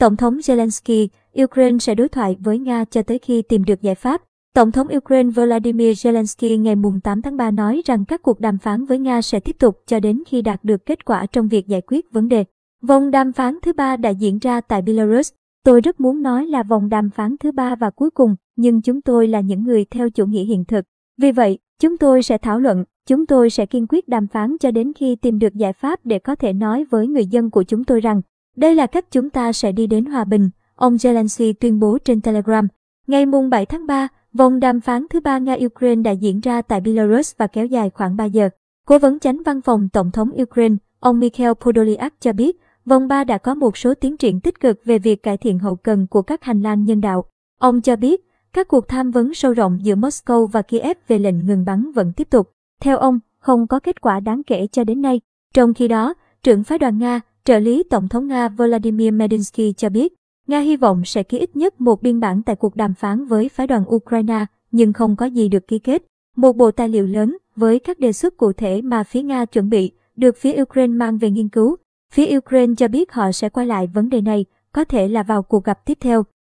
Tổng thống Zelensky, Ukraine sẽ đối thoại với Nga cho tới khi tìm được giải pháp. Tổng thống Ukraine Volodymyr Zelensky ngày 8 tháng 3 nói rằng các cuộc đàm phán với Nga sẽ tiếp tục cho đến khi đạt được kết quả trong việc giải quyết vấn đề. Vòng đàm phán thứ ba đã diễn ra tại Belarus. Tôi rất muốn nói là vòng đàm phán thứ ba và cuối cùng, nhưng chúng tôi là những người theo chủ nghĩa hiện thực. Vì vậy, chúng tôi sẽ thảo luận, chúng tôi sẽ kiên quyết đàm phán cho đến khi tìm được giải pháp để có thể nói với người dân của chúng tôi rằng, đây là cách chúng ta sẽ đi đến hòa bình, ông Zelensky tuyên bố trên Telegram. Ngày mùng 7 tháng 3, vòng đàm phán thứ ba Nga-Ukraine đã diễn ra tại Belarus và kéo dài khoảng 3 giờ. Cố vấn chánh văn phòng Tổng thống Ukraine, ông Mikhail Podolyak cho biết, vòng 3 đã có một số tiến triển tích cực về việc cải thiện hậu cần của các hành lang nhân đạo. Ông cho biết, các cuộc tham vấn sâu rộng giữa Moscow và Kiev về lệnh ngừng bắn vẫn tiếp tục. Theo ông, không có kết quả đáng kể cho đến nay. Trong khi đó, trưởng phái đoàn Nga, trợ lý Tổng thống Nga Vladimir Medinsky cho biết, Nga hy vọng sẽ ký ít nhất một biên bản tại cuộc đàm phán với phái đoàn Ukraine, nhưng không có gì được ký kết. Một bộ tài liệu lớn với các đề xuất cụ thể mà phía Nga chuẩn bị được phía Ukraine mang về nghiên cứu. Phía Ukraine cho biết họ sẽ quay lại vấn đề này, có thể là vào cuộc gặp tiếp theo.